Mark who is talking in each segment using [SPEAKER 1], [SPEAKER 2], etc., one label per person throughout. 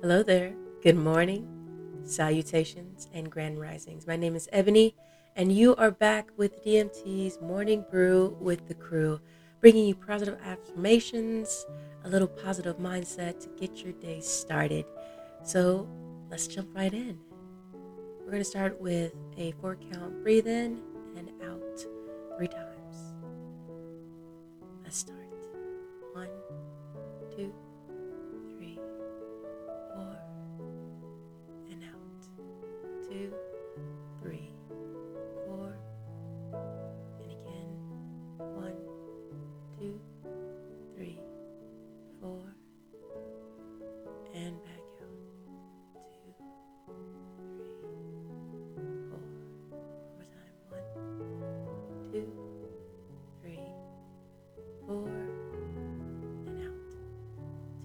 [SPEAKER 1] Hello there. Good morning, salutations, and grand risings. My name is Ebony, and you are back with DMT's Morning Brew with the crew, bringing you positive affirmations, a little positive mindset to get your day started. So let's jump right in. We're going to start with a four count breathe in and out three times. Let's start. One, two, three,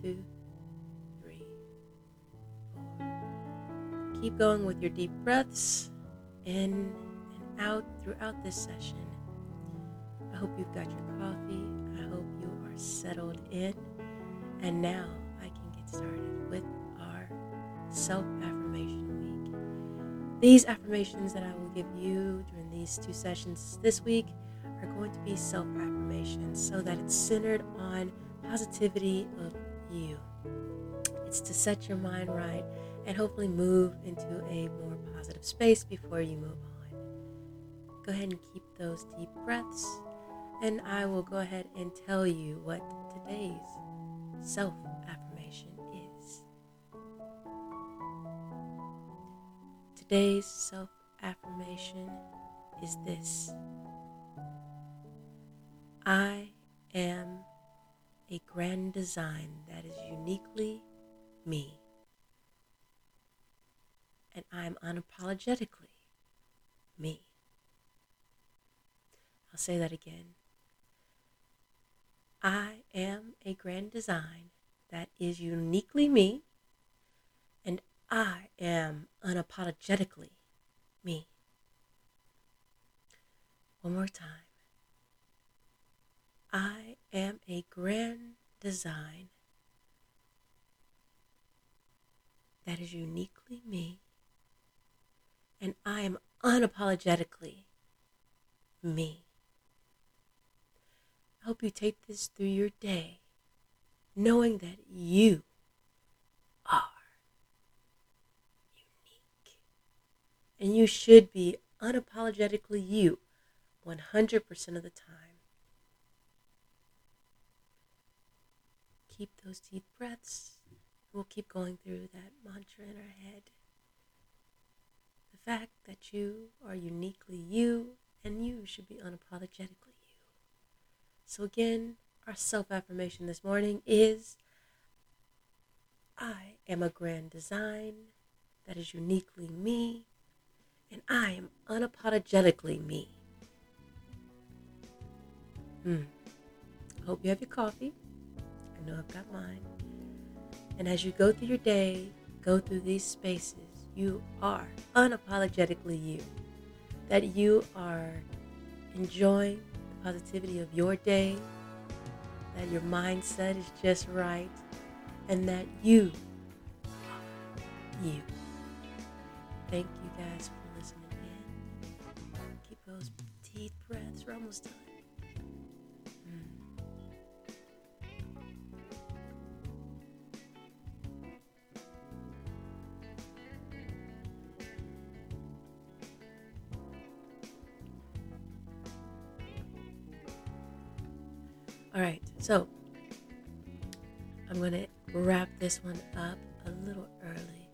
[SPEAKER 1] Two, three, four. Keep going with your deep breaths in and out throughout this session. I hope you've got your coffee. I hope you are settled in. And now I can get started with our self affirmation week. These affirmations that I will give you during these two sessions this week are going to be self affirmations so that it's centered on positivity of you. It's to set your mind right and hopefully move into a more positive space before you move on. Go ahead and keep those deep breaths, and I will go ahead and tell you what today's self affirmation is. Today's self affirmation is this I design that is uniquely me. And I'm unapologetically me. I'll say that again. I am a grand design that is uniquely me, and I am unapologetically me. One more time. I am a grand design that is uniquely me, and I am unapologetically me. I hope you take this through your day, knowing that you are unique. And you should be unapologetically you 100% of the time. Keep those deep breaths. We'll keep going through that mantra in our head. The fact that you are uniquely you and you should be unapologetically you. So, again, our self affirmation this morning is I am a grand design that is uniquely me, and I am unapologetically me. Hmm. Hope you have your coffee. I know I've got mine. And as you go through your day, go through these spaces, you are unapologetically you. That you are enjoying the positivity of your day, that your mindset is just right, and that you are you. Thank you guys for listening in. Keep those deep breaths. We're almost done. All right, so I'm going to wrap this one up a little early.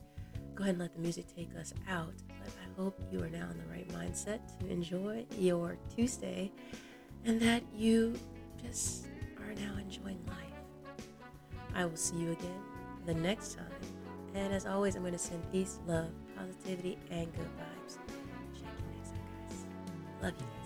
[SPEAKER 1] Go ahead and let the music take us out. But I hope you are now in the right mindset to enjoy your Tuesday and that you just are now enjoying life. I will see you again the next time. And as always, I'm going to send peace, love, positivity, and good vibes. Check you next time, guys. Love you.